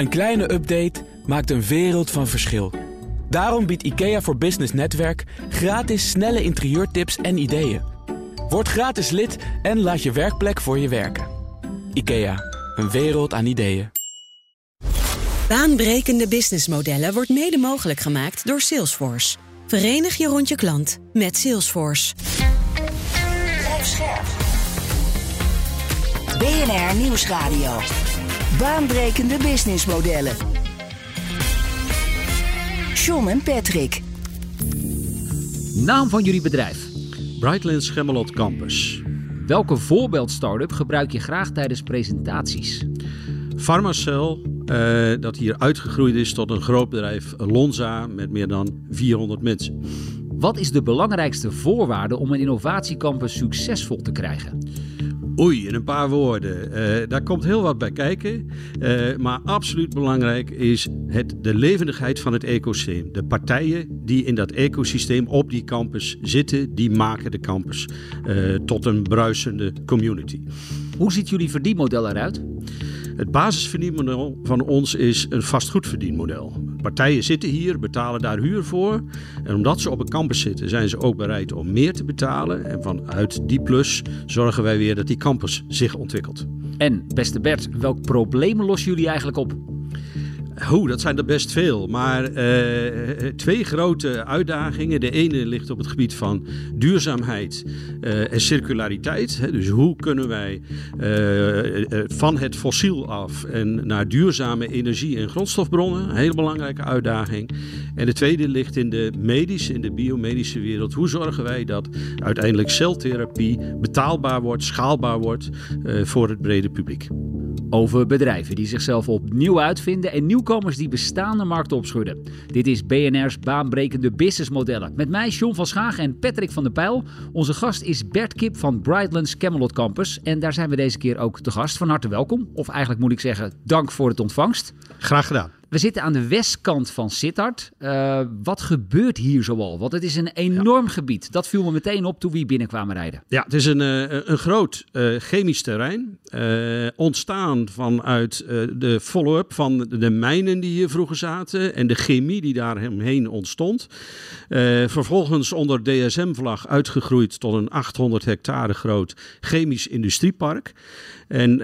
Een kleine update maakt een wereld van verschil. Daarom biedt IKEA voor Business Netwerk gratis snelle interieurtips en ideeën. Word gratis lid en laat je werkplek voor je werken. IKEA, een wereld aan ideeën. Baanbrekende businessmodellen wordt mede mogelijk gemaakt door Salesforce. Verenig je rond je klant met Salesforce. Blijf scherp. BNR Nieuwsradio. Baanbrekende businessmodellen. John en Patrick. Naam van jullie bedrijf. Brightlands Gemmelot Campus. Welke voorbeeld-startup gebruik je graag tijdens presentaties? Pharmacel, uh, dat hier uitgegroeid is tot een groot bedrijf, Lonza, met meer dan 400 mensen. Wat is de belangrijkste voorwaarde om een innovatiecampus succesvol te krijgen? Oei, in een paar woorden. Uh, daar komt heel wat bij kijken. Uh, maar absoluut belangrijk is het, de levendigheid van het ecosysteem. De partijen die in dat ecosysteem op die campus zitten, die maken de campus uh, tot een bruisende community. Hoe ziet jullie verdienmodel eruit? Het basisverdienmodel van ons is een vastgoedverdienmodel. Partijen zitten hier, betalen daar huur voor. En omdat ze op een campus zitten, zijn ze ook bereid om meer te betalen. En vanuit die plus zorgen wij weer dat die campus zich ontwikkelt. En beste Bert, welk probleem lossen jullie eigenlijk op? Hoe, dat zijn er best veel. Maar uh, twee grote uitdagingen. De ene ligt op het gebied van duurzaamheid uh, en circulariteit. Dus hoe kunnen wij van het fossiel af en naar duurzame energie- en grondstofbronnen? Een hele belangrijke uitdaging. En de tweede ligt in de medische, in de biomedische wereld. Hoe zorgen wij dat uiteindelijk celtherapie betaalbaar wordt, schaalbaar wordt voor het brede publiek? Over bedrijven die zichzelf opnieuw uitvinden en nieuwkomers die bestaande markten opschudden. Dit is BNR's baanbrekende businessmodellen. Met mij John van Schagen en Patrick van der Pijl. Onze gast is Bert Kip van Brightlands Camelot Campus. En daar zijn we deze keer ook te gast. Van harte welkom. Of eigenlijk moet ik zeggen, dank voor het ontvangst. Graag gedaan. We zitten aan de westkant van Sittard. Uh, wat gebeurt hier zoal? Want het is een enorm ja. gebied. Dat viel me meteen op toen we hier binnenkwamen rijden. Ja, het is een, uh, een groot uh, chemisch terrein. ontstaan vanuit de follow-up van de mijnen die hier vroeger zaten. En de chemie die daaromheen ontstond. vervolgens onder DSM-vlag uitgegroeid tot een 800 hectare groot chemisch industriepark. En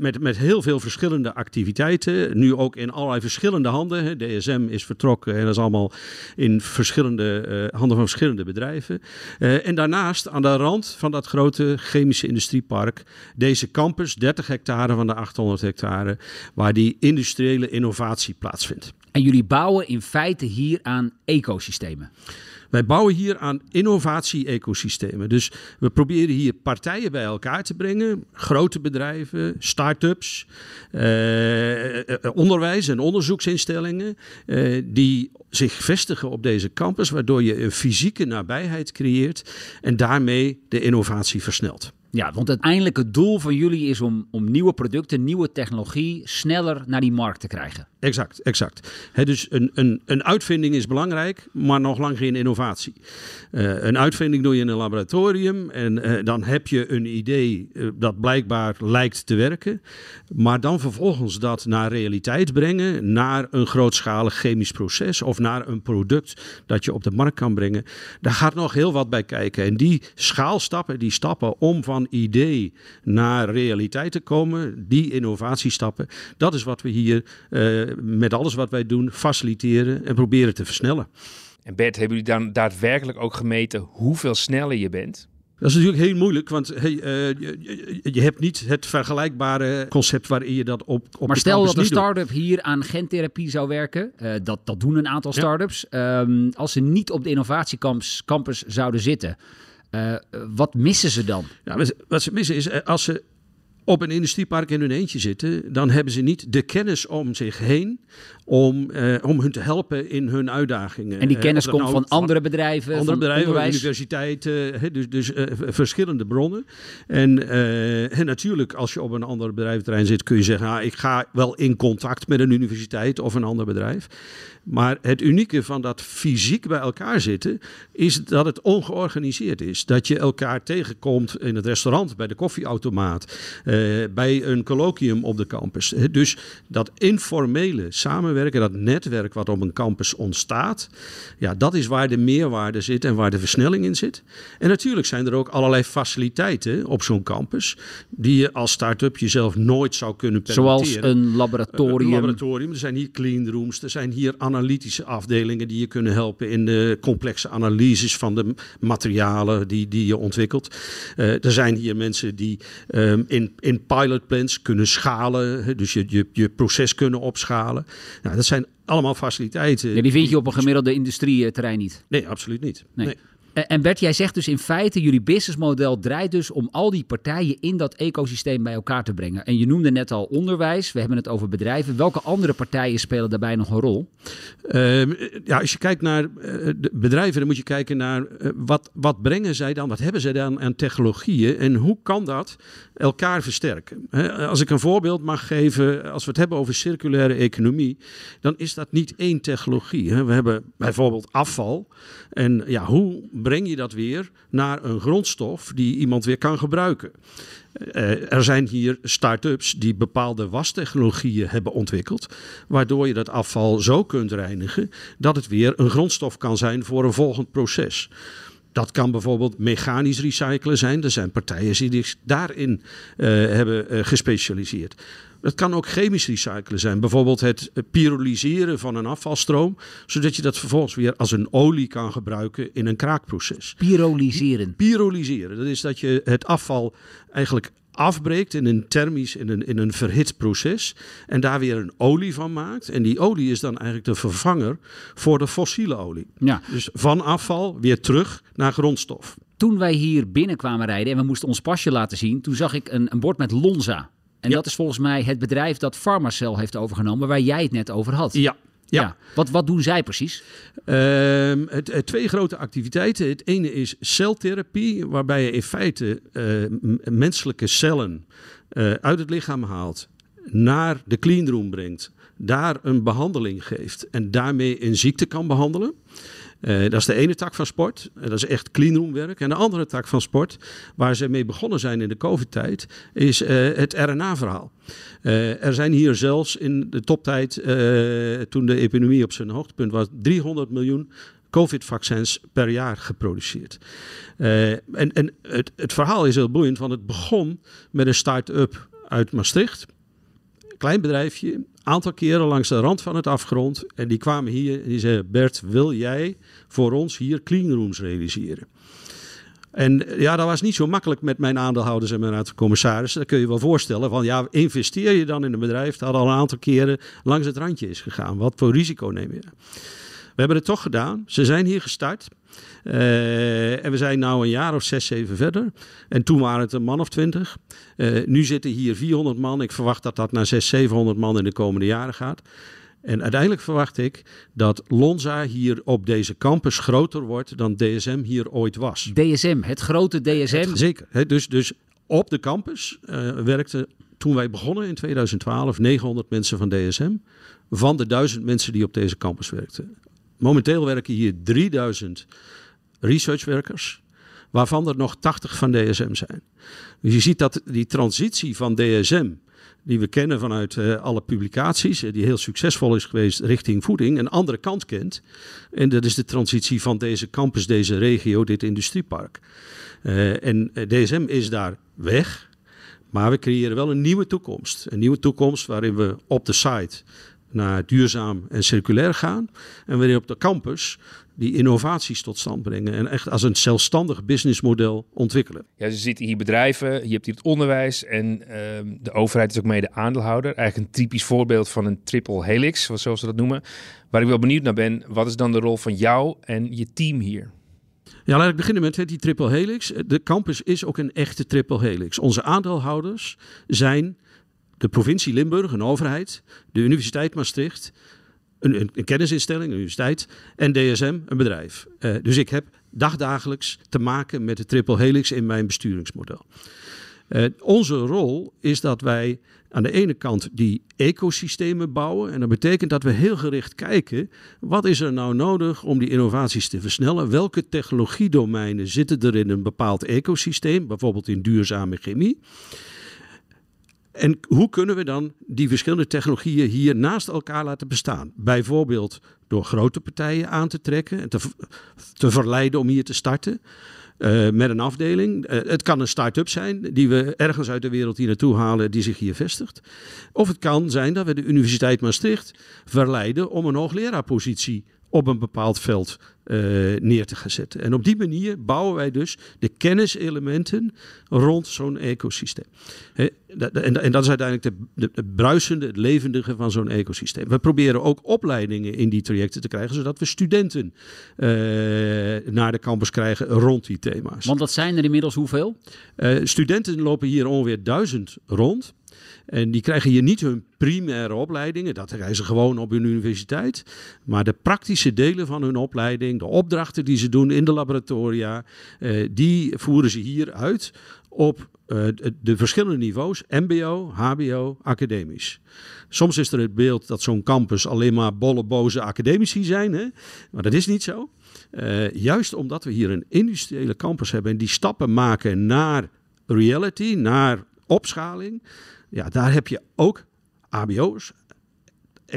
met, met heel veel verschillende activiteiten. Nu ook in allerlei verschillende handen. DSM is vertrokken en dat is allemaal in verschillende uh, handen van verschillende bedrijven. Uh, en daarnaast aan de rand van dat grote chemische industriepark deze campus, 30 hectare van de 800 hectare, waar die industriële innovatie plaatsvindt. En jullie bouwen in feite hier aan ecosystemen. Wij bouwen hier aan innovatie-ecosystemen. Dus we proberen hier partijen bij elkaar te brengen. Grote bedrijven, start-ups, eh, onderwijs- en onderzoeksinstellingen. Eh, die zich vestigen op deze campus, waardoor je een fysieke nabijheid creëert en daarmee de innovatie versnelt. Ja, want uiteindelijk het doel van jullie is om, om nieuwe producten, nieuwe technologie sneller naar die markt te krijgen. Exact, exact. Dus een, een, een uitvinding is belangrijk, maar nog lang geen innovatie. Uh, een uitvinding doe je in een laboratorium en uh, dan heb je een idee uh, dat blijkbaar lijkt te werken. Maar dan vervolgens dat naar realiteit brengen, naar een grootschalig chemisch proces of naar een product dat je op de markt kan brengen. Daar gaat nog heel wat bij kijken. En die schaalstappen, die stappen om van idee naar realiteit te komen, die innovatiestappen, dat is wat we hier met alles wat wij doen faciliteren en proberen te versnellen. En Bert, hebben jullie dan daadwerkelijk ook gemeten hoeveel sneller je bent? Dat is natuurlijk heel moeilijk, want hey, uh, je, je, hebt niet het vergelijkbare concept waarin je dat op. op maar stel dat een start-up hier aan gentherapie zou werken, uh, dat, dat doen een aantal start-ups. Ja. Um, als ze niet op de innovatiecampus campus zouden zitten, uh, wat missen ze dan? Ja, wat ze missen is als ze op een industriepark in hun eentje zitten, dan hebben ze niet de kennis om zich heen om, uh, om hun te helpen in hun uitdagingen. En die kennis komt nou van andere bedrijven, andere bedrijven, onderwijs. universiteiten, dus, dus uh, verschillende bronnen. En, uh, en natuurlijk, als je op een ander bedrijventerrein zit, kun je zeggen, nou, ik ga wel in contact met een universiteit of een ander bedrijf. Maar het unieke van dat fysiek bij elkaar zitten, is dat het ongeorganiseerd is. Dat je elkaar tegenkomt in het restaurant, bij de koffieautomaat, uh, bij een colloquium op de campus. Dus dat informele samenwerken, dat netwerk wat op een campus ontstaat, ja, dat is waar de meerwaarde zit en waar de versnelling in zit. En natuurlijk zijn er ook allerlei faciliteiten op zo'n campus die je als start-up jezelf nooit zou kunnen permitteren. Zoals een laboratorium. Een laboratorium. Er zijn hier cleanrooms, er zijn hier analytische afdelingen die je kunnen helpen in de complexe analyses van de materialen die, die je ontwikkelt. Uh, er zijn hier mensen die um, in, in pilotplants kunnen schalen, dus je, je, je proces kunnen opschalen. Nou, dat zijn allemaal faciliteiten. Ja, die vind je op een gemiddelde industrieterrein niet? Nee, absoluut niet. Nee. nee. En Bert, jij zegt dus in feite, jullie businessmodel draait dus om al die partijen in dat ecosysteem bij elkaar te brengen. En je noemde net al onderwijs, we hebben het over bedrijven. Welke andere partijen spelen daarbij nog een rol? Uh, ja, als je kijkt naar de bedrijven, dan moet je kijken naar uh, wat, wat brengen zij dan, wat hebben zij dan aan technologieën en hoe kan dat elkaar versterken. Als ik een voorbeeld mag geven, als we het hebben over circulaire economie, dan is dat niet één technologie. We hebben bijvoorbeeld afval en ja, hoe breng je dat weer naar een grondstof die iemand weer kan gebruiken. Uh, er zijn hier start-ups die bepaalde wastechnologieën hebben ontwikkeld, waardoor je dat afval zo kunt reinigen dat het weer een grondstof kan zijn voor een volgend proces. Dat kan bijvoorbeeld mechanisch recyclen zijn. Er zijn partijen die zich daarin uh, hebben uh, gespecialiseerd. Het kan ook chemisch recyclen zijn. Bijvoorbeeld het pyrolyseren van een afvalstroom. Zodat je dat vervolgens weer als een olie kan gebruiken in een kraakproces. Pyrolyseren? Pyrolyseren. Dat is dat je het afval eigenlijk afbreekt in een thermisch, in een, in een verhit proces. En daar weer een olie van maakt. En die olie is dan eigenlijk de vervanger voor de fossiele olie. Ja. Dus van afval weer terug naar grondstof. Toen wij hier binnenkwamen rijden en we moesten ons pasje laten zien, toen zag ik een, een bord met Lonza. En Ja. dat is volgens mij het bedrijf dat Pharmacell heeft overgenomen, waar jij het net over had. Ja. Ja. Wat, wat doen zij precies? Ehm, het, het twee grote activiteiten. Het ene is celtherapie, waarbij je in feite eh, m- menselijke cellen eh, uit het lichaam haalt, naar de cleanroom brengt, daar een behandeling geeft en daarmee een ziekte kan behandelen. Eh, dat is de ene tak van sport. Eh, dat is echt cleanroomwerk. En de andere tak van sport, waar ze mee begonnen zijn in de COVID-tijd, is eh, het RNA-verhaal. Er zijn hier zelfs in de toptijd, toen de epidemie op zijn hoogtepunt was, 300 miljoen COVID-vaccins per jaar geproduceerd. En en het, het verhaal is heel boeiend, want het begon met een start-up uit Maastricht. Klein bedrijfje, aantal keren langs de rand van het afgrond. En die kwamen hier en die zeiden: Bert, wil jij voor ons hier cleanrooms realiseren? En eh, ja, dat was niet zo makkelijk met mijn aandeelhouders en mijn raad commissarissen. Dat kun je je wel voorstellen. Van ja, investeer je dan in een bedrijf dat al een aantal keren langs het randje is gegaan? Wat voor risico neem je? We hebben het toch gedaan. Ze zijn hier gestart. Eh, en we zijn nu een jaar of zes, zeven verder. En toen waren het een man of twintig. Eh, nu zitten hier 400 man. Ik verwacht dat dat naar 600, 700 man in de komende jaren gaat. En uiteindelijk verwacht ik dat Lonza hier op deze campus groter wordt dan DSM hier ooit was. DSM, het grote DSM. Het- zeker. Dus, dus op de campus eh werkten toen wij begonnen in 2012 900 mensen van DSM. Van de 1000 mensen die op deze campus werkten. Momenteel werken hier 3000 researchwerkers. Waarvan er nog 80 van DSM zijn. Dus je ziet dat die transitie van DSM, die we kennen vanuit eh, alle publicaties, eh, die heel succesvol is geweest richting voeding, een andere kant kent. En dat is de transitie van deze campus, deze regio, dit industriepark. Eh, en DSM is daar weg, maar we creëren wel een nieuwe toekomst. Een nieuwe toekomst waarin we op de site naar duurzaam en circulair gaan. En waarin op de campus die innovaties tot stand brengen. En echt als een zelfstandig businessmodel ontwikkelen. Ja, dus er zitten hier bedrijven, je hebt hier het onderwijs en ehm, de overheid is ook mede aandeelhouder. Eigenlijk een typisch voorbeeld van een triple helix, zoals ze dat noemen. Waar ik wel benieuwd naar ben, wat is dan de rol van jou en je team hier? Ja, laat ik beginnen met die triple helix. De campus is ook een echte triple helix. Onze aandeelhouders zijn de provincie Limburg, een overheid, de Universiteit Maastricht, een, kennisinstelling, een universiteit, en DSM, een bedrijf. Eh, dus ik heb dagdagelijks te maken met de triple helix in mijn besturingsmodel. Eh, onze rol is dat wij aan de ene kant die ecosystemen bouwen. En dat betekent dat we heel gericht kijken, wat is er nou nodig om die innovaties te versnellen? Welke technologiedomeinen zitten er in een bepaald ecosysteem, bijvoorbeeld in duurzame chemie? En hoe kunnen we dan die verschillende technologieën hier naast elkaar laten bestaan? Bijvoorbeeld door grote partijen aan te trekken en te, verleiden om hier te starten. Uh, met een afdeling. Uh, het kan een start-up zijn die we ergens uit de wereld hier naartoe halen die zich hier vestigt. Of het kan zijn dat we de Universiteit Maastricht verleiden om een hoogleraarpositie op een bepaald veld neer te gaan zetten. En op die manier bouwen wij dus de kenniselementen rond zo'n ecosysteem. He, en, en, dat is uiteindelijk de, bruisende, het levendige van zo'n ecosysteem. We proberen ook opleidingen in die trajecten te krijgen, zodat we studenten uh, naar de campus krijgen rond die thema's. Want dat zijn er inmiddels hoeveel? Uh, studenten lopen hier ongeveer duizend rond. En die krijgen hier niet hun primaire opleidingen, dat krijgen ze gewoon op hun universiteit. Maar de praktische delen van hun opleiding, de opdrachten die ze doen in de laboratoria, eh, die voeren ze hier uit op uh, de verschillende niveaus, MBO, HBO, academisch. Soms is er het beeld dat zo'n campus alleen maar bolle, boze academici zijn, hè? maar dat is niet zo. Uh, juist omdat we hier een industriële campus hebben en die stappen maken naar reality, naar opschaling, ja, daar heb je ook ABO's,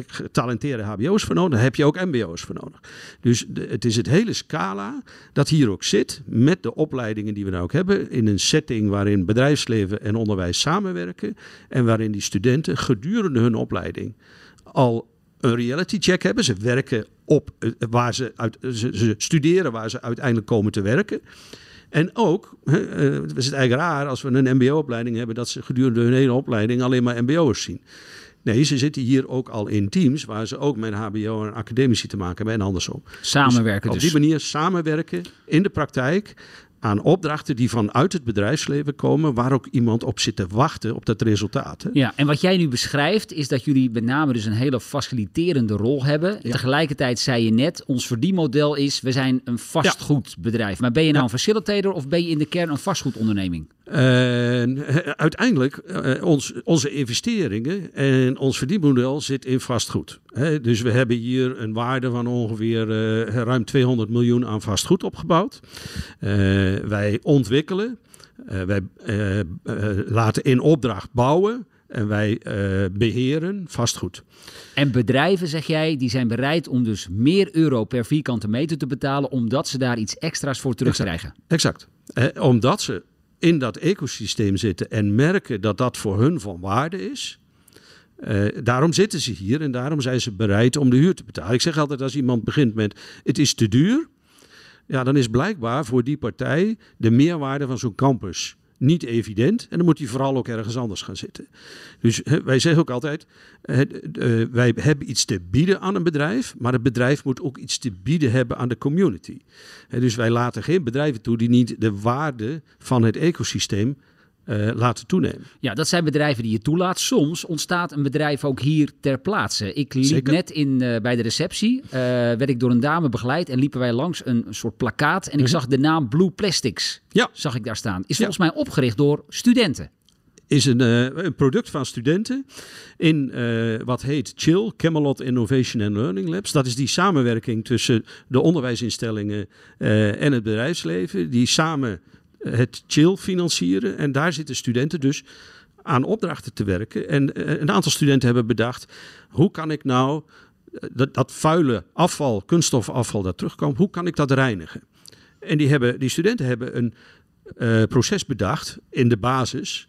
getalenteerde HBO's voor nodig. Daar heb je ook MBO's voor nodig. Dus het is het hele scala dat hier ook zit met de opleidingen die we nou ook hebben. In een setting waarin bedrijfsleven en onderwijs samenwerken. En waarin die studenten gedurende hun opleiding al een reality check hebben. Ze werken op waar ze, uit, ze studeren waar ze uiteindelijk komen te werken. En ook, uh, het is eigenlijk raar als we een MBO-opleiding hebben, dat ze gedurende hun hele opleiding alleen maar MBO'ers zien. Nee, ze zitten hier ook al in teams waar ze ook met HBO en academici te maken hebben en andersom. Samenwerken dus. dus. Op die manier samenwerken in de praktijk aan opdrachten die vanuit het bedrijfsleven komen, waar ook iemand op zit te wachten op dat resultaat. Hè? Ja, en wat jij nu beschrijft is dat jullie met name dus een hele faciliterende rol hebben. Ja. Tegelijkertijd zei je net, ons verdienmodel is, we zijn een vastgoedbedrijf. Maar ben je nou ja. een facilitator of ben je in de kern een vastgoedonderneming? Uh, uiteindelijk, uh, ons, onze investeringen en ons verdienmodel zit in vastgoed. Dus we hebben hier een waarde van ongeveer uh, ruim 200 miljoen aan vastgoed opgebouwd. wij ontwikkelen, wij laten in opdracht bouwen en wij beheren vastgoed. En bedrijven, zeg jij, die zijn bereid om dus meer euro per vierkante meter te betalen, omdat ze daar iets extra's voor terugkrijgen. Exact. exact. omdat ze in dat ecosysteem zitten en merken dat dat voor hun van waarde is. Uh, daarom zitten ze hier en daarom zijn ze bereid om de huur te betalen. Ik zeg altijd als iemand begint met het is te duur, ja, dan is blijkbaar voor die partij de meerwaarde van zo'n campus niet evident. En dan moet hij vooral ook ergens anders gaan zitten. Dus wij zeggen ook altijd, uh, wij hebben iets te bieden aan een bedrijf, maar het bedrijf moet ook iets te bieden hebben aan de community. Dus wij laten geen bedrijven toe die niet de waarde van het ecosysteem uh, laten toenemen. Ja, dat zijn bedrijven die je toelaat. Soms ontstaat een bedrijf ook hier ter plaatse. Ik liep Zeker. net in, uh, bij de receptie, uh, werd ik door een dame begeleid en liepen wij langs een, een soort plakkaat en ik zag de naam Blue Plastics. Ja. Zag ik daar staan. Is volgens mij opgericht door studenten. Is een, een product van studenten in wat heet CHILL, Camelot Innovation and Learning Labs. Dat is die samenwerking tussen de onderwijsinstellingen en het bedrijfsleven, die samen het chill financieren. En daar zitten studenten dus aan opdrachten te werken. En een aantal studenten hebben bedacht: hoe kan ik nou dat, dat vuile afval, kunststofafval dat terugkomt, hoe kan ik dat reinigen? En die, hebben, die studenten hebben een uh, proces bedacht in de basis.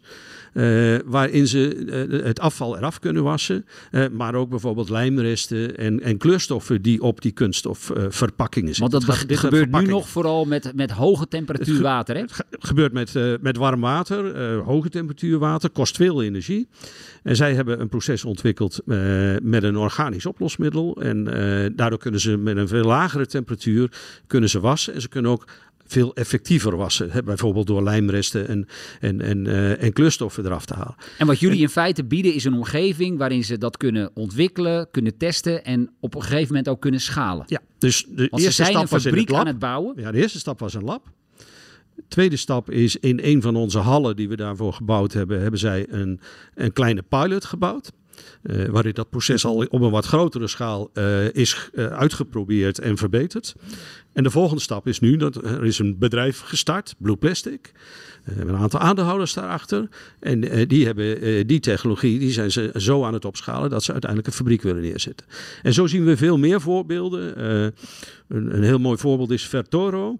Uh, waarin ze uh, het afval eraf kunnen wassen. Uh, maar ook bijvoorbeeld lijmresten en, en kleurstoffen die op die kunststofverpakkingen zitten. Want dat ge gebeurt nu nog vooral met, met hoge temperatuur water, hè? Het ge gebeurt met, met warm water, hoge temperatuur water, kost veel energie. En zij hebben een proces ontwikkeld met een organisch oplosmiddel. En daardoor kunnen ze met een veel lagere temperatuur kunnen ze wassen. En ze kunnen ook veel effectiever wassen. Hè? Bijvoorbeeld door lijmresten en, en, en, uh, en kleurstoffen eraf te halen. En wat jullie in feite bieden is een omgeving waarin ze dat kunnen ontwikkelen, kunnen testen en op een gegeven moment ook kunnen schalen. Ja, dus de Want eerste stap een was in fabriek het lab. aan het bouwen. Ja, de eerste stap was een lab. De tweede stap is in een van onze hallen die we daarvoor gebouwd hebben, hebben zij een, een kleine pilot gebouwd. Uh, waarin dat proces al op een wat grotere schaal uh, is uh, uitgeprobeerd en verbeterd. En de volgende stap is nu dat er is een bedrijf gestart, Blue Plastic. Hebben een aantal aandeelhouders daarachter. En eh, die hebben eh, die technologie, die zijn ze zo aan het opschalen dat ze uiteindelijk een fabriek willen neerzetten. En zo zien we veel meer voorbeelden. Eh, een, een heel mooi voorbeeld is Vertoro.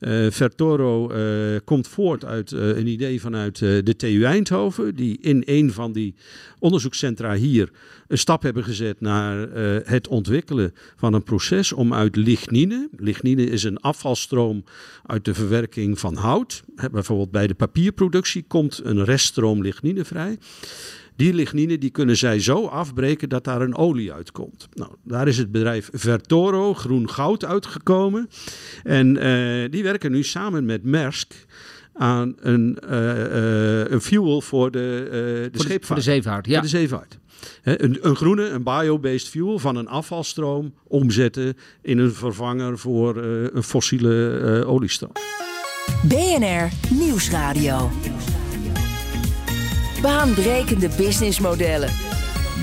Uh, Vertoro uh, komt voort uit een idee vanuit de TU Eindhoven, die in een van die onderzoekscentra hier een stap hebben gezet naar het ontwikkelen van een proces om uit lignine, lignine is een afvalstroom uit de verwerking van hout, bijvoorbeeld bij de papierproductie komt een reststroom lignine vrij. Die lignine die kunnen zij zo afbreken dat daar een olie uitkomt. Nou, daar is het bedrijf Vertoro Groen Goud uitgekomen. En uh, die werken nu samen met Maersk aan een, uh, uh, een fuel voor de, de voor scheepvaart. De, voor de zeevaart, ja. Voor de zeevaart. He, een, een, groene, een bio-based fuel van een afvalstroom omzetten in een vervanger voor een fossiele oliestroom. BNR Nieuwsradio. Baanbrekende businessmodellen.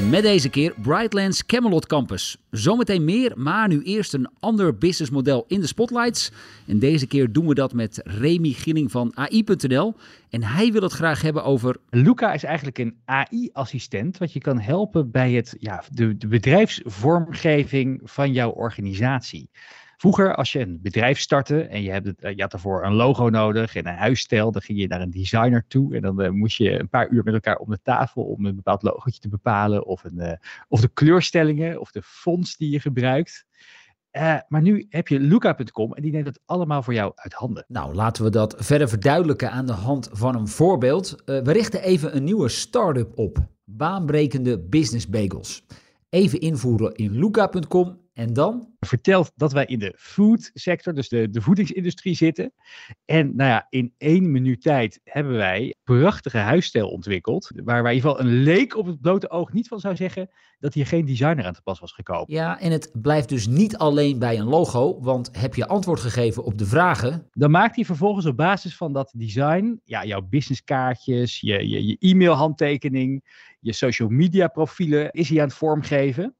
Met deze keer Brightlands Camelot Campus. Zometeen meer, maar nu eerst een ander businessmodel in de spotlights. En deze keer doen we dat met Remy Gilling van AI.nl. En hij wil het graag hebben over... Luca is eigenlijk een AI-assistent, wat je kan helpen bij het, ja, de, de bedrijfsvormgeving van jouw organisatie. Vroeger, als je een bedrijf startte en je, hebt het, je had ervoor een logo nodig en een huisstijl, dan ging je naar een designer toe en dan uh, moest je een paar uur met elkaar om de tafel om een bepaald logootje te bepalen of, een, uh, of de kleurstellingen of de fonts die je gebruikt. Maar nu heb je Luca.com en die neemt het allemaal voor jou uit handen. Nou, laten we dat verder verduidelijken aan de hand van een voorbeeld. we richten even een nieuwe start-up op. Baanbrekende business bagels. Even invoeren in Luca.com en dan? Vertelt dat wij in de food sector, dus de, de voedingsindustrie zitten. En nou ja, in één minuut tijd hebben wij prachtige huisstijl ontwikkeld. Waar, waar in ieder geval een leek op het blote oog niet van zou zeggen dat hier geen designer aan te pas was gekomen. Ja, en het blijft dus niet alleen bij een logo. Want heb je antwoord gegeven op de vragen? Dan maakt hij vervolgens op basis van dat design ja, jouw businesskaartjes, je, je, je e-mailhandtekening, je social media profielen is hij aan het vormgeven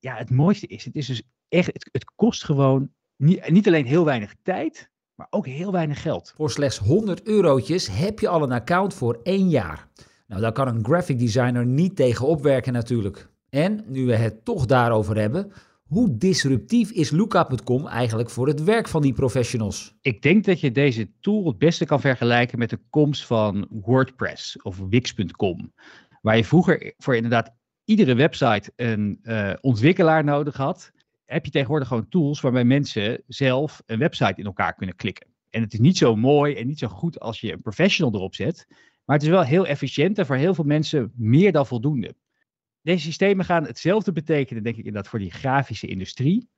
ja, het mooiste is, het is dus echt, het, het kost gewoon niet, niet alleen heel weinig tijd, maar ook heel weinig geld. Voor slechts 100 eurotjes heb je al een account voor één jaar. Nou, daar kan een graphic designer niet tegen opwerken natuurlijk. En nu we het toch daarover hebben, hoe disruptief is Lookup.com eigenlijk voor het werk van die professionals? Ik denk dat je deze tool het beste kan vergelijken met de komst van WordPress of Wix.com. Waar je vroeger voor inderdaad iedere website een uh, ontwikkelaar nodig had, heb je tegenwoordig gewoon tools waarbij mensen zelf een website in elkaar kunnen klikken. En het is niet zo mooi en niet zo goed als je een professional erop zet, maar het is wel heel efficiënt en voor heel veel mensen meer dan voldoende. Deze systemen gaan hetzelfde betekenen, denk ik, inderdaad voor die grafische industrie.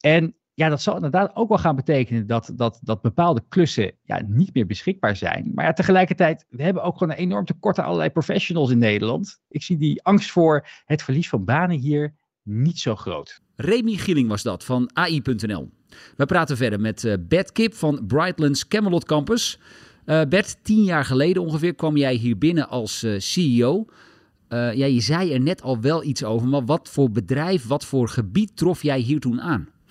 En ja, dat zal inderdaad ook wel gaan betekenen dat, dat, dat bepaalde klussen ja, niet meer beschikbaar zijn. Maar ja, tegelijkertijd, we hebben ook gewoon een enorm tekort aan allerlei professionals in Nederland. Ik zie die angst voor het verlies van banen hier niet zo groot. Remy Gilling was dat van AI.nl. We praten verder met uh, Bert Kip van Brightlands Camelot Campus. Uh, Bert, tien jaar geleden ongeveer kwam jij hier binnen als uh, CEO. ja, je zei er net al wel iets over, maar wat voor bedrijf, wat voor gebied trof jij hier toen aan?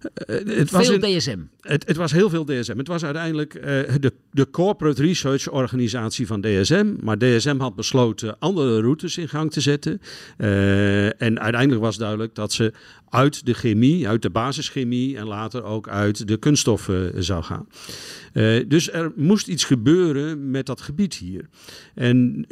het was veel DSM. Het, het, was heel veel DSM. Het was uiteindelijk uh, de, de corporate research organisatie van DSM. Maar DSM had besloten andere routes in gang te zetten. Uh, en uiteindelijk was duidelijk dat ze uit de chemie, uit de basischemie en later ook uit de kunststoffen zou gaan. Uh, dus er moest iets gebeuren met dat gebied hier. En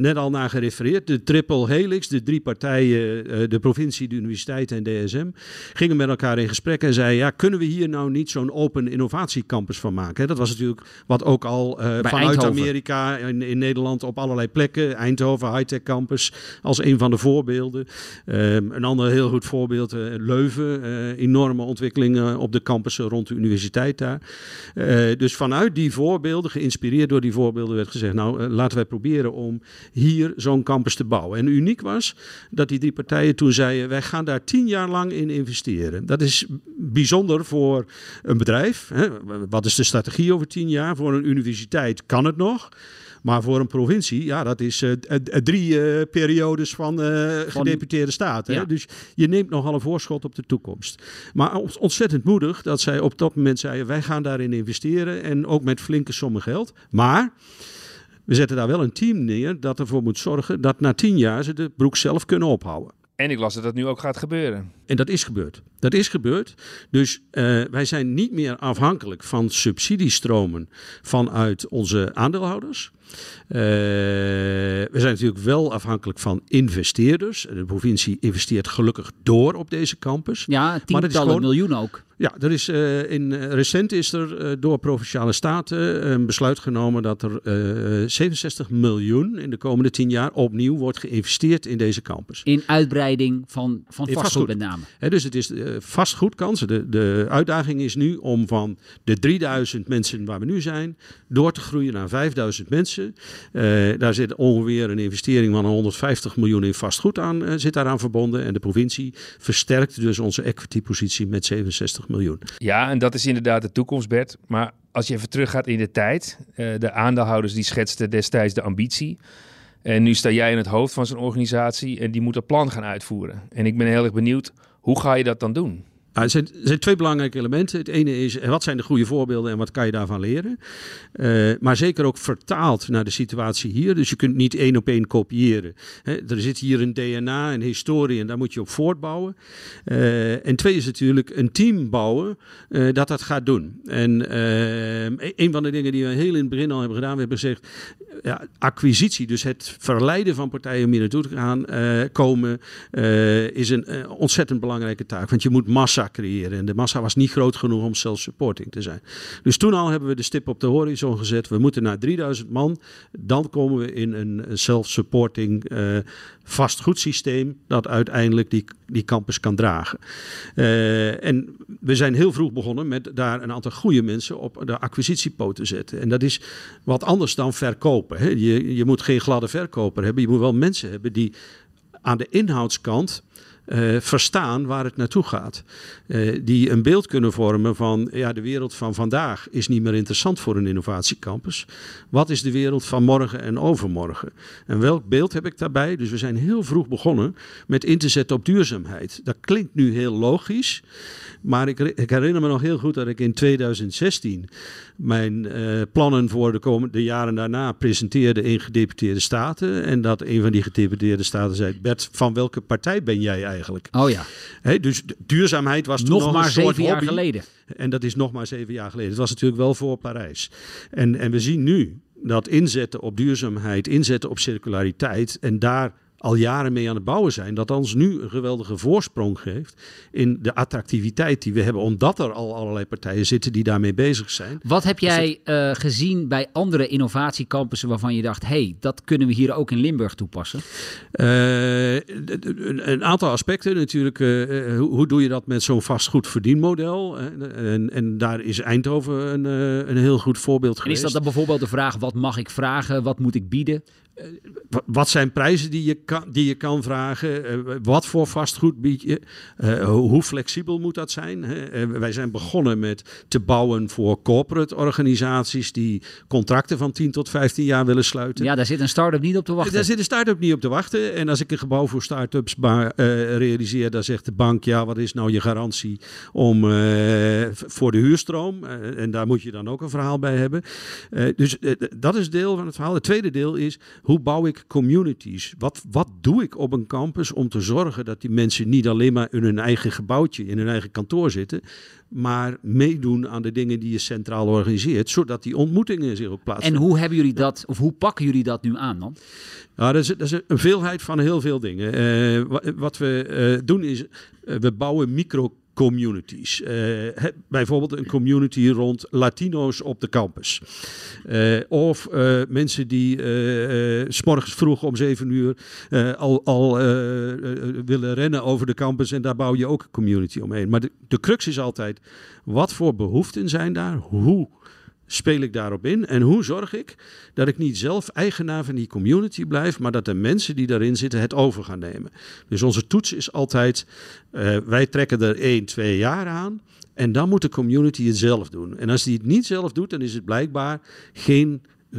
net al naar gerefereerd, de triple helix, de drie partijen, de provincie, de universiteit en DSM, gingen met elkaar in gesprek en zeiden, ja, kunnen we hier nou niet zo'n open innovatiecampus van maken? Dat was natuurlijk wat ook al vanuit Eindhoven. Amerika in, in, Nederland op allerlei plekken, Eindhoven Hightech Campus als een van de voorbeelden. een ander heel goed voorbeeld, Leuven, enorme ontwikkelingen op de campussen rond de universiteit daar. Uh, dus vanuit die voorbeelden, geïnspireerd door die voorbeelden, werd gezegd: Nou, uh, laten wij proberen om hier zo'n campus te bouwen. En uniek was dat die drie partijen toen zeiden: Wij gaan daar tien jaar lang in investeren. Dat is bijzonder voor een bedrijf. Hè? Wat is de strategie over tien jaar? Voor een universiteit kan het nog. Maar voor een provincie, ja, dat is uh, drie uh, periodes van, uh, gedeputeerde staten. Ja. Dus je neemt nogal een voorschot op de toekomst. Maar ontzettend moedig dat zij op dat moment zeiden: wij gaan daarin investeren. En ook met flinke sommen geld. Maar. We zetten daar wel een team neer dat ervoor moet zorgen dat na tien jaar ze de broek zelf kunnen ophouden. En ik las dat dat nu ook gaat gebeuren. En dat is gebeurd. Dat is gebeurd. Dus uh, wij zijn niet meer afhankelijk van subsidiestromen vanuit onze aandeelhouders. Uh, we zijn natuurlijk wel afhankelijk van investeerders. De provincie investeert gelukkig door op deze campus. Ja, tientallen gewoon... miljoen ook. Ja, er is, uh, in, recent is er uh, door provinciale staten een besluit genomen dat er 67 miljoen in de komende tien jaar opnieuw wordt geïnvesteerd in deze campus. In uitbreiding van, van vastgoed, vastgoed met name. He, dus het is vastgoedkansen. De, de uitdaging is nu om van de 3000 mensen waar we nu zijn, door te groeien naar 5000 mensen. Uh, daar zit ongeveer een investering van 150 miljoen in vastgoed aan, uh, zit daaraan verbonden. En de provincie versterkt dus onze equity-positie met 67 miljoen. Ja, en dat is inderdaad de toekomst, Bert. Maar als je even teruggaat in de tijd, uh, de aandeelhouders die schetsten destijds de ambitie. En nu sta jij in het hoofd van zo'n organisatie en die moet het plan gaan uitvoeren. En ik ben heel erg benieuwd, hoe ga je dat dan doen? Nou, er, zijn, er, zijn, twee belangrijke elementen. Het ene is, wat zijn de goede voorbeelden en wat kan je daarvan leren? Uh, maar zeker ook vertaald naar de situatie hier. Dus je kunt niet één op één kopiëren. Er zit hier een DNA, een historie en daar moet je op voortbouwen. Uh, en twee is natuurlijk een team bouwen dat dat gaat doen. En een van de dingen die we heel in het begin al hebben gedaan, we hebben gezegd, ja, acquisitie, dus het verleiden van partijen om hier naartoe te gaan komen, is een ontzettend belangrijke taak. Want je moet massa creëren. En de massa was niet groot genoeg om self-supporting te zijn. Dus toen al hebben we de stip op de horizon gezet. We moeten naar 3000 man. Dan komen we in een self-supporting uh, vastgoedsysteem dat uiteindelijk die, die campus kan dragen. Uh, en we zijn heel vroeg begonnen met daar een aantal goede mensen op de acquisitiepoot te zetten. En dat is wat anders dan verkopen. Hè. Je, je moet geen gladde verkoper hebben. Je moet wel mensen hebben die aan de inhoudskant uh, verstaan waar het naartoe gaat. Uh, die een beeld kunnen vormen van ja, de wereld van vandaag is niet meer interessant voor een innovatiecampus. Wat is de wereld van morgen en overmorgen? En welk beeld heb ik daarbij? Dus we zijn heel vroeg begonnen met in te zetten op duurzaamheid. Dat klinkt nu heel logisch. Maar ik, ik, herinner me nog heel goed dat ik in 2016 mijn uh, plannen voor de komende jaren daarna presenteerde in gedeputeerde staten. En dat een van die gedeputeerde staten zei: Bert, van welke partij ben jij eigenlijk? Oh ja. Hey, dus duurzaamheid was toen nog, nog maar zeven jaar geleden. En dat is nog maar zeven jaar geleden. Het was natuurlijk wel voor Parijs. En, en we zien nu dat inzetten op duurzaamheid, inzetten op circulariteit en daar al jaren mee aan het bouwen zijn, dat ons nu een geweldige voorsprong geeft in de attractiviteit die we hebben, omdat er al allerlei partijen zitten die daarmee bezig zijn. Wat heb jij uh, gezien bij andere innovatiecampussen waarvan je dacht, hey, dat kunnen we hier ook in Limburg toepassen? Uh, een aantal aspecten natuurlijk. Uh, hoe, hoe, doe je dat met zo'n vastgoedverdienmodel? En, en daar is Eindhoven een, een heel goed voorbeeld geweest. En is dat dan bijvoorbeeld de vraag, wat mag ik vragen, wat moet ik bieden? Wat zijn prijzen die je kan, die je kan vragen? Uh, wat voor vastgoed bied je? Uh, hoe flexibel moet dat zijn? Uh, wij zijn begonnen met te bouwen voor corporate organisaties die contracten van 10 tot 15 jaar willen sluiten. Ja, daar zit een start-up niet op te wachten. Daar zit een start-up niet op te wachten. En als ik een gebouw voor start-ups realiseer, dan zegt de bank: ja, wat is nou je garantie om voor de huurstroom? en daar moet je dan ook een verhaal bij hebben. dus dat is deel van het verhaal. Het tweede deel is hoe bouw ik communities? Wat, wat doe ik op een campus om te zorgen dat die mensen niet alleen maar in hun eigen gebouwtje, in hun eigen kantoor zitten, maar meedoen aan de dingen die je centraal organiseert, zodat die ontmoetingen zich ook plaatsvinden. En hoe hebben jullie dat, of hoe pakken jullie dat nu aan dan? Ja, dat is, dat is een veelheid van heel veel dingen. Uh, wat we uh, doen is, uh, we bouwen micro communities. Uh, bijvoorbeeld een community rond Latino's op de campus. Uh, of uh, mensen die s morgens vroeg om zeven uur al, al willen rennen over de campus. En daar bouw je ook een community omheen. Maar de, de crux is altijd, wat voor behoeften zijn daar? Hoe speel ik daarop in? En hoe zorg ik dat ik niet zelf eigenaar van die community blijf, maar dat de mensen die daarin zitten het over gaan nemen? Dus onze toets is altijd, uh, wij trekken er één, twee jaar aan. En dan moet de community het zelf doen. En als die het niet zelf doet, dan is het blijkbaar geen uh,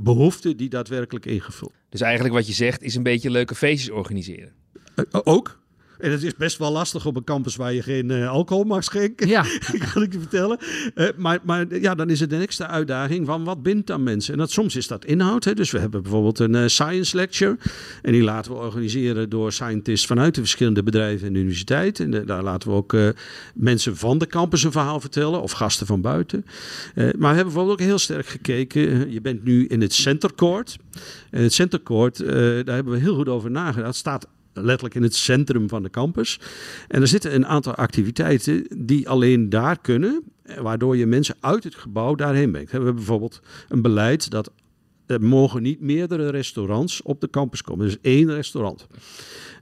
behoefte die daadwerkelijk ingevuld. Dus eigenlijk wat je zegt is een beetje leuke feestjes organiseren. Uh, ook. En het is best wel lastig op een campus waar je geen uh, alcohol mag schenken. Ja. kan ik je vertellen. Uh, maar, maar ja, dan is het de nächste uitdaging van wat bindt dan mensen? En dat, soms is dat inhoud. Hè? Dus we hebben bijvoorbeeld een uh, science lecture. En die laten we organiseren door scientists vanuit de verschillende bedrijven en de universiteit. En de, daar laten we ook mensen van de campus een verhaal vertellen. Of gasten van buiten. maar we hebben bijvoorbeeld ook heel sterk gekeken. je bent nu in het Center Court. En het Center Court, daar hebben we heel goed over nagedacht. Staat letterlijk in het centrum van de campus. En er zitten een aantal activiteiten die alleen daar kunnen, waardoor je mensen uit het gebouw daarheen brengt. We hebben bijvoorbeeld een beleid dat er mogen niet meerdere restaurants op de campus komen. Er is één restaurant.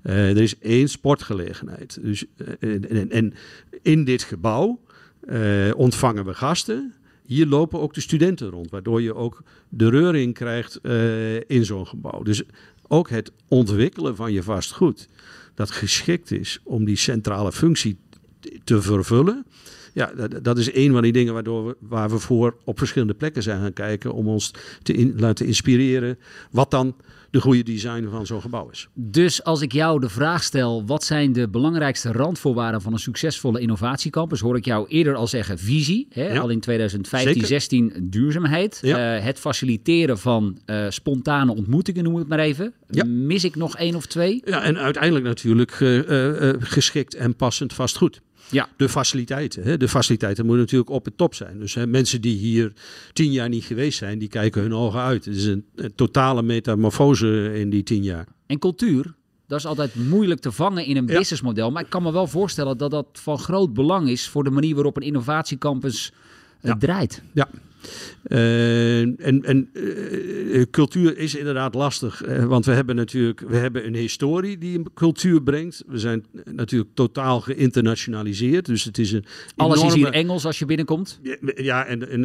Uh, er is één sportgelegenheid. Dus, uh, en, in dit gebouw ontvangen we gasten. Hier lopen ook de studenten rond, waardoor je ook de reuring krijgt in zo'n gebouw. Dus ook het ontwikkelen van je vastgoed, dat geschikt is om die centrale functie te vervullen. Ja, dat, dat is een van die dingen waardoor we, waar we voor op verschillende plekken zijn gaan kijken om ons te laten inspireren. Wat dan de goede design van zo'n gebouw is. Dus als ik jou de vraag stel, wat zijn de belangrijkste randvoorwaarden van een succesvolle innovatiecampus, hoor ik jou eerder al zeggen visie, hè? al in 2015, 16 duurzaamheid, ja. uh, het faciliteren van uh, spontane ontmoetingen, noem ik het maar even. Ja. Mis ik nog één of twee? Ja, en uiteindelijk natuurlijk uh, geschikt en passend vastgoed. Ja. De faciliteiten. Hè. De faciliteiten moeten natuurlijk op het top zijn. Dus hè, mensen die hier tien jaar niet geweest zijn, die kijken hun ogen uit. Het is een, een totale metamorfose in die tien jaar. En cultuur, dat is altijd moeilijk te vangen in een ja. businessmodel. Maar ik kan me wel voorstellen dat dat van groot belang is voor de manier waarop een innovatiecampus uh, ja. draait. Ja, uh, en en uh, cultuur is inderdaad lastig, uh, want we hebben natuurlijk we hebben een historie die een cultuur brengt. We zijn natuurlijk totaal geïnternationaliseerd, dus het is een alles enorme... is hier Engels als je binnenkomt. Ja, en, en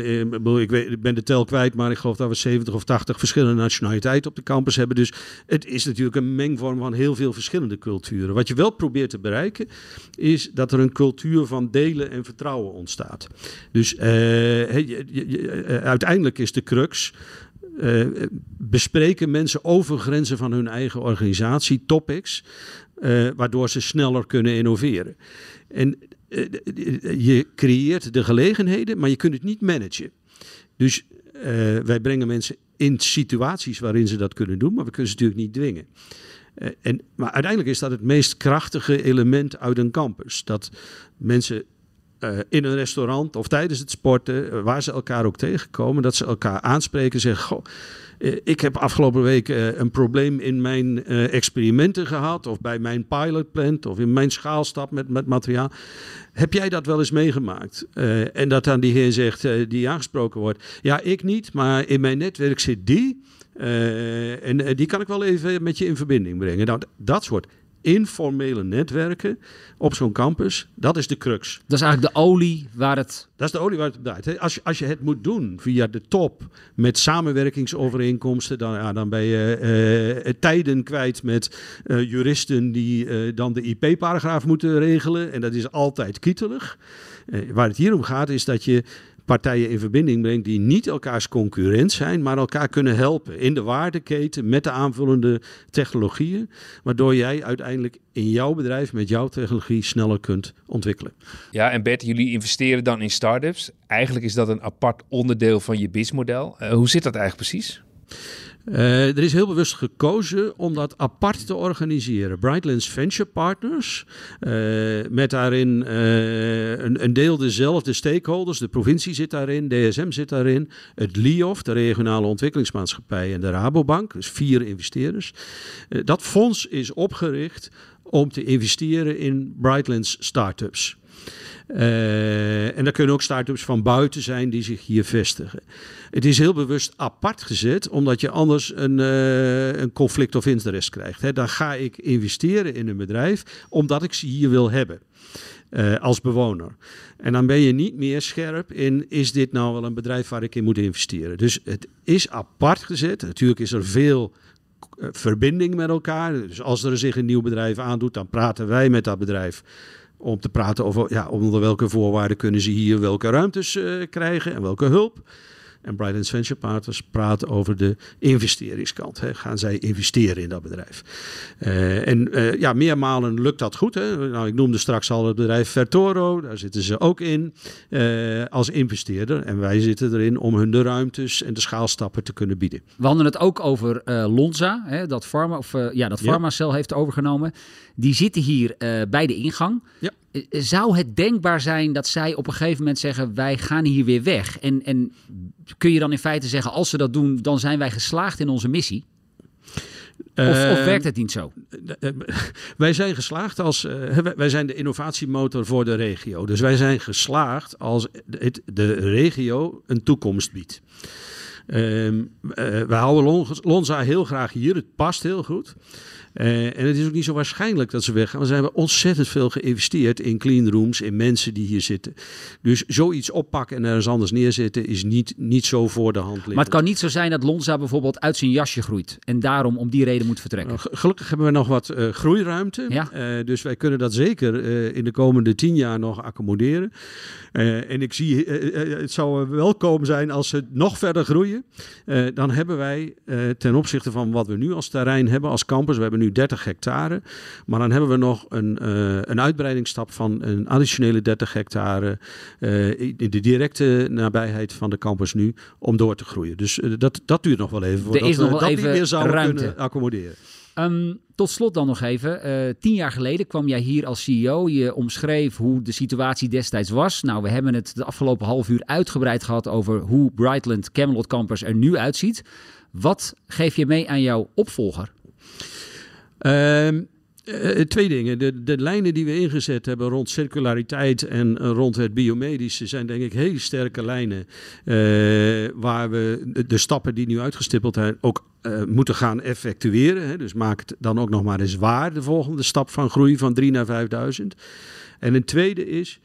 ik, weet, ik ben de tel kwijt, maar ik geloof dat we 70 of 80 verschillende nationaliteiten op de campus hebben. Dus het is natuurlijk een mengvorm van heel veel verschillende culturen. Wat je wel probeert te bereiken, is dat er een cultuur van delen en vertrouwen ontstaat. Dus je, je, uiteindelijk is de crux. Uh, bespreken mensen over grenzen van hun eigen organisatie topics, waardoor ze sneller kunnen innoveren. En je creëert de gelegenheden, maar je kunt het niet managen. Dus wij brengen mensen in situaties waarin ze dat kunnen doen, maar we kunnen ze natuurlijk niet dwingen. en, maar uiteindelijk is dat het meest krachtige element uit een campus. Dat mensen uh, in een restaurant of tijdens het sporten, uh, waar ze elkaar ook tegenkomen, dat ze elkaar aanspreken en zeggen: Goh, uh, ik heb afgelopen week een probleem in mijn experimenten gehad, of bij mijn pilotplant, of in mijn schaalstap met, met materiaal. Heb jij dat wel eens meegemaakt? en dat dan diegene zegt, die aangesproken wordt: Ja, ik niet, maar in mijn netwerk zit die. en die kan ik wel even met je in verbinding brengen. Nou, dat soort informele netwerken op zo'n campus, dat is de crux. Dat is eigenlijk de olie waar het... Dat is de olie waar het draait. Als je, als je het moet doen via de top met samenwerkingsovereenkomsten, dan, ja, dan ben je uh, tijden kwijt met uh, juristen die uh, dan de IP-paragraaf moeten regelen. En dat is altijd kietelig. waar het hier om gaat is dat je partijen in verbinding brengt die niet elkaars concurrent zijn, maar elkaar kunnen helpen in de waardeketen met de aanvullende technologieën, waardoor jij uiteindelijk in jouw bedrijf met jouw technologie sneller kunt ontwikkelen. Ja, en Bert, jullie investeren dan in startups. Eigenlijk is dat een apart onderdeel van je businessmodel. Uh, hoe zit dat eigenlijk precies? Uh, er is heel bewust gekozen om dat apart te organiseren. Brightlands Venture Partners, uh, met daarin uh, een, een, deel dezelfde stakeholders. De provincie zit daarin, DSM zit daarin, het LIOF, de regionale ontwikkelingsmaatschappij en de Rabobank, dus vier investeerders. dat fonds is opgericht om te investeren in Brightlands startups. Uh, en er kunnen ook start-ups van buiten zijn die zich hier vestigen. Het is heel bewust apart gezet, omdat je anders een, uh, een conflict of interest krijgt. Hè. Dan ga ik investeren in een bedrijf omdat ik ze hier wil hebben. Uh, als bewoner. En dan ben je niet meer scherp in: is dit nou wel een bedrijf waar ik in moet investeren? Dus het is apart gezet. Natuurlijk is er veel verbinding met elkaar. Dus als er zich een nieuw bedrijf aandoet, dan praten wij met dat bedrijf om te praten over ja, onder welke voorwaarden kunnen ze hier welke ruimtes uh, krijgen en welke hulp. En Brightlands Venture Partners praat over de investeringskant. Hè. Gaan zij investeren in dat bedrijf? Uh, en uh, ja, meermalen lukt dat goed. Hè. Nou, ik noemde straks al het bedrijf Vertoro. Daar zitten ze ook in uh, als investeerder. En wij zitten erin om hun de ruimtes en de schaalstappen te kunnen bieden. We hadden het ook over Lonza, hè, dat Pharma, of, ja, dat Pharmacel ja. heeft overgenomen. Die zitten hier bij de ingang. Ja. Zou het denkbaar zijn dat zij op een gegeven moment zeggen: wij gaan hier weer weg? En, en kun je dan in feite zeggen: als ze dat doen, dan zijn wij geslaagd in onze missie? Of, of, werkt het niet zo? Uh, wij zijn geslaagd als. Uh, wij zijn de innovatiemotor voor de regio. Dus wij zijn geslaagd als het de regio een toekomst biedt. Uh, we houden Lonza heel graag hier. Het past heel goed. Uh, en het is ook niet zo waarschijnlijk dat ze weggaan. Want ze hebben ontzettend veel geïnvesteerd in cleanrooms, in mensen die hier zitten. Dus zoiets oppakken en ergens anders neerzetten is niet, niet zo voor de hand liggen. Maar het kan niet zo zijn dat Lonza bijvoorbeeld uit zijn jasje groeit. En daarom om die reden moet vertrekken. Uh, gelukkig hebben we nog wat uh, groeiruimte. Ja. dus wij kunnen dat zeker in de komende tien jaar nog accommoderen. en ik zie, het zou welkom zijn als ze nog verder groeien. dan hebben wij ten opzichte van wat we nu als terrein hebben als campus. We hebben nu 30 hectare. Maar dan hebben we nog een, uh, een uitbreidingsstap van een additionele 30 hectare uh, in de directe nabijheid van de campus nu om door te groeien. Dus uh, dat, dat duurt nog wel even voordat er is nog wel dat even meer zouden ruimte. kunnen accommoderen. Um, tot slot dan nog even. Uh, tien jaar geleden kwam jij hier als CEO. Je omschreef hoe de situatie destijds was. Nou, we hebben het de afgelopen half uur uitgebreid gehad over hoe Brightland Camelot Campus er nu uitziet. Wat geef je mee aan jouw opvolger? Uh, uh, twee dingen. De, de lijnen die we ingezet hebben rond circulariteit en uh, rond het biomedische zijn denk ik hele sterke lijnen. waar we de, de, stappen die nu uitgestippeld zijn ook moeten gaan effectueren. Hè. Dus maak het dan ook nog maar eens waar, de volgende stap van groei van 3 naar 5000. En een tweede is,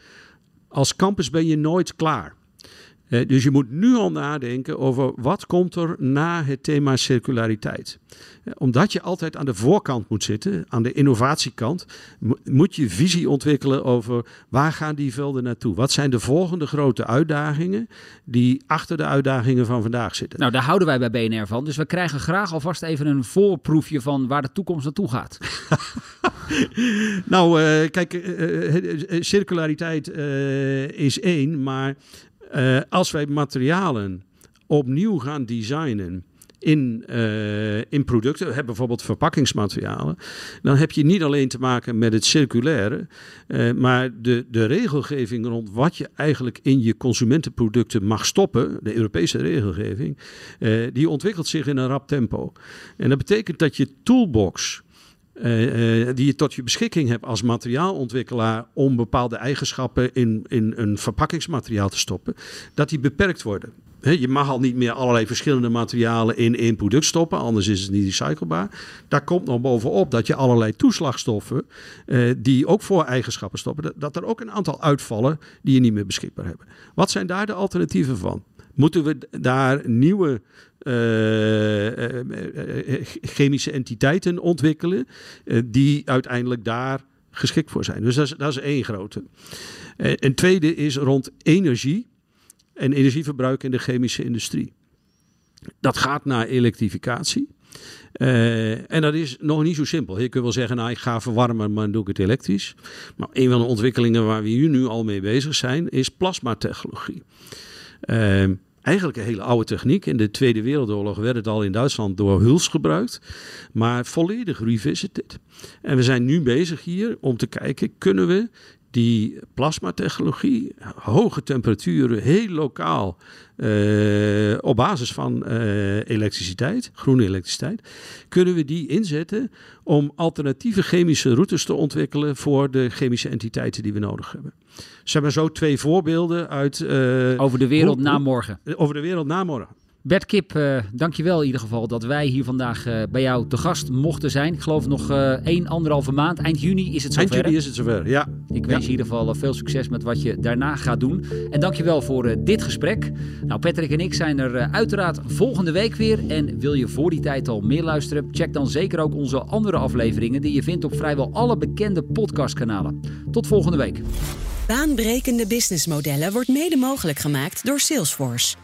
als campus ben je nooit klaar. Uh, dus je moet nu al nadenken over wat komt er na het thema circulariteit. Uh, omdat je altijd aan de voorkant moet zitten, aan de innovatiekant, mo moet je visie ontwikkelen over waar gaan die velden naartoe? Wat zijn de volgende grote uitdagingen die achter de uitdagingen van vandaag zitten? Nou, daar houden wij bij BNR van. Dus we krijgen graag alvast even een voorproefje van waar de toekomst naartoe gaat. nou, uh, kijk, circulariteit is één, maar uh, als wij materialen opnieuw gaan designen in, uh, in producten, bijvoorbeeld verpakkingsmaterialen, dan heb je niet alleen te maken met het circulaire, uh, maar de, de regelgeving rond wat je eigenlijk in je consumentenproducten mag stoppen, de Europese regelgeving, die ontwikkelt zich in een rap tempo. En dat betekent dat je toolbox uh, uh, die je tot je beschikking hebt als materiaalontwikkelaar om bepaalde eigenschappen in, in een verpakkingsmateriaal te stoppen, dat die beperkt worden. Je mag al niet meer allerlei verschillende materialen in één product stoppen, anders is het niet recyclebaar. Daar komt nog bovenop dat je allerlei toeslagstoffen, uh, die ook voor eigenschappen stoppen, dat, dat er ook een aantal uitvallen die je niet meer beschikbaar hebben. Wat zijn daar de alternatieven van? Moeten we daar nieuwe uh, uh, chemische entiteiten ontwikkelen die uiteindelijk daar geschikt voor zijn? Dus dat is, één grote. een tweede is rond energie en energieverbruik in de chemische industrie. Dat gaat naar elektrificatie. En dat is nog niet zo simpel. Je kunt wel zeggen, nou ik ga verwarmen, maar dan doe ik het elektrisch. Maar een van de ontwikkelingen waar we hier nu al mee bezig zijn, is plasmatechnologie. Uh, eigenlijk een hele oude techniek. In de Tweede Wereldoorlog werd het al in Duitsland door Huls gebruikt. Maar volledig revisited. En we zijn nu bezig hier om te kijken, kunnen we die plasmatechnologie, hoge temperaturen, heel lokaal, uh, op basis van uh, elektriciteit, groene elektriciteit, kunnen we die inzetten om alternatieve chemische routes te ontwikkelen voor de chemische entiteiten die we nodig hebben. Zeg maar zo twee voorbeelden uit... Uh, over de wereld hoe, na morgen. Over de wereld na morgen. Bert Kip, uh, dankjewel in ieder geval dat wij hier vandaag uh, bij jou te gast mochten zijn. Ik geloof nog uh, één, anderhalve maand. Eind juni is het zover. Eind juni is het zover, ja. Ik wens ja. je in ieder geval veel succes met wat je daarna gaat doen. En dankjewel voor dit gesprek. Nou, Patrick en ik zijn er uiteraard volgende week weer. En wil je voor die tijd al meer luisteren? Check dan zeker ook onze andere afleveringen die je vindt op vrijwel alle bekende podcastkanalen. Tot volgende week. Baanbrekende businessmodellen wordt mede mogelijk gemaakt door Salesforce.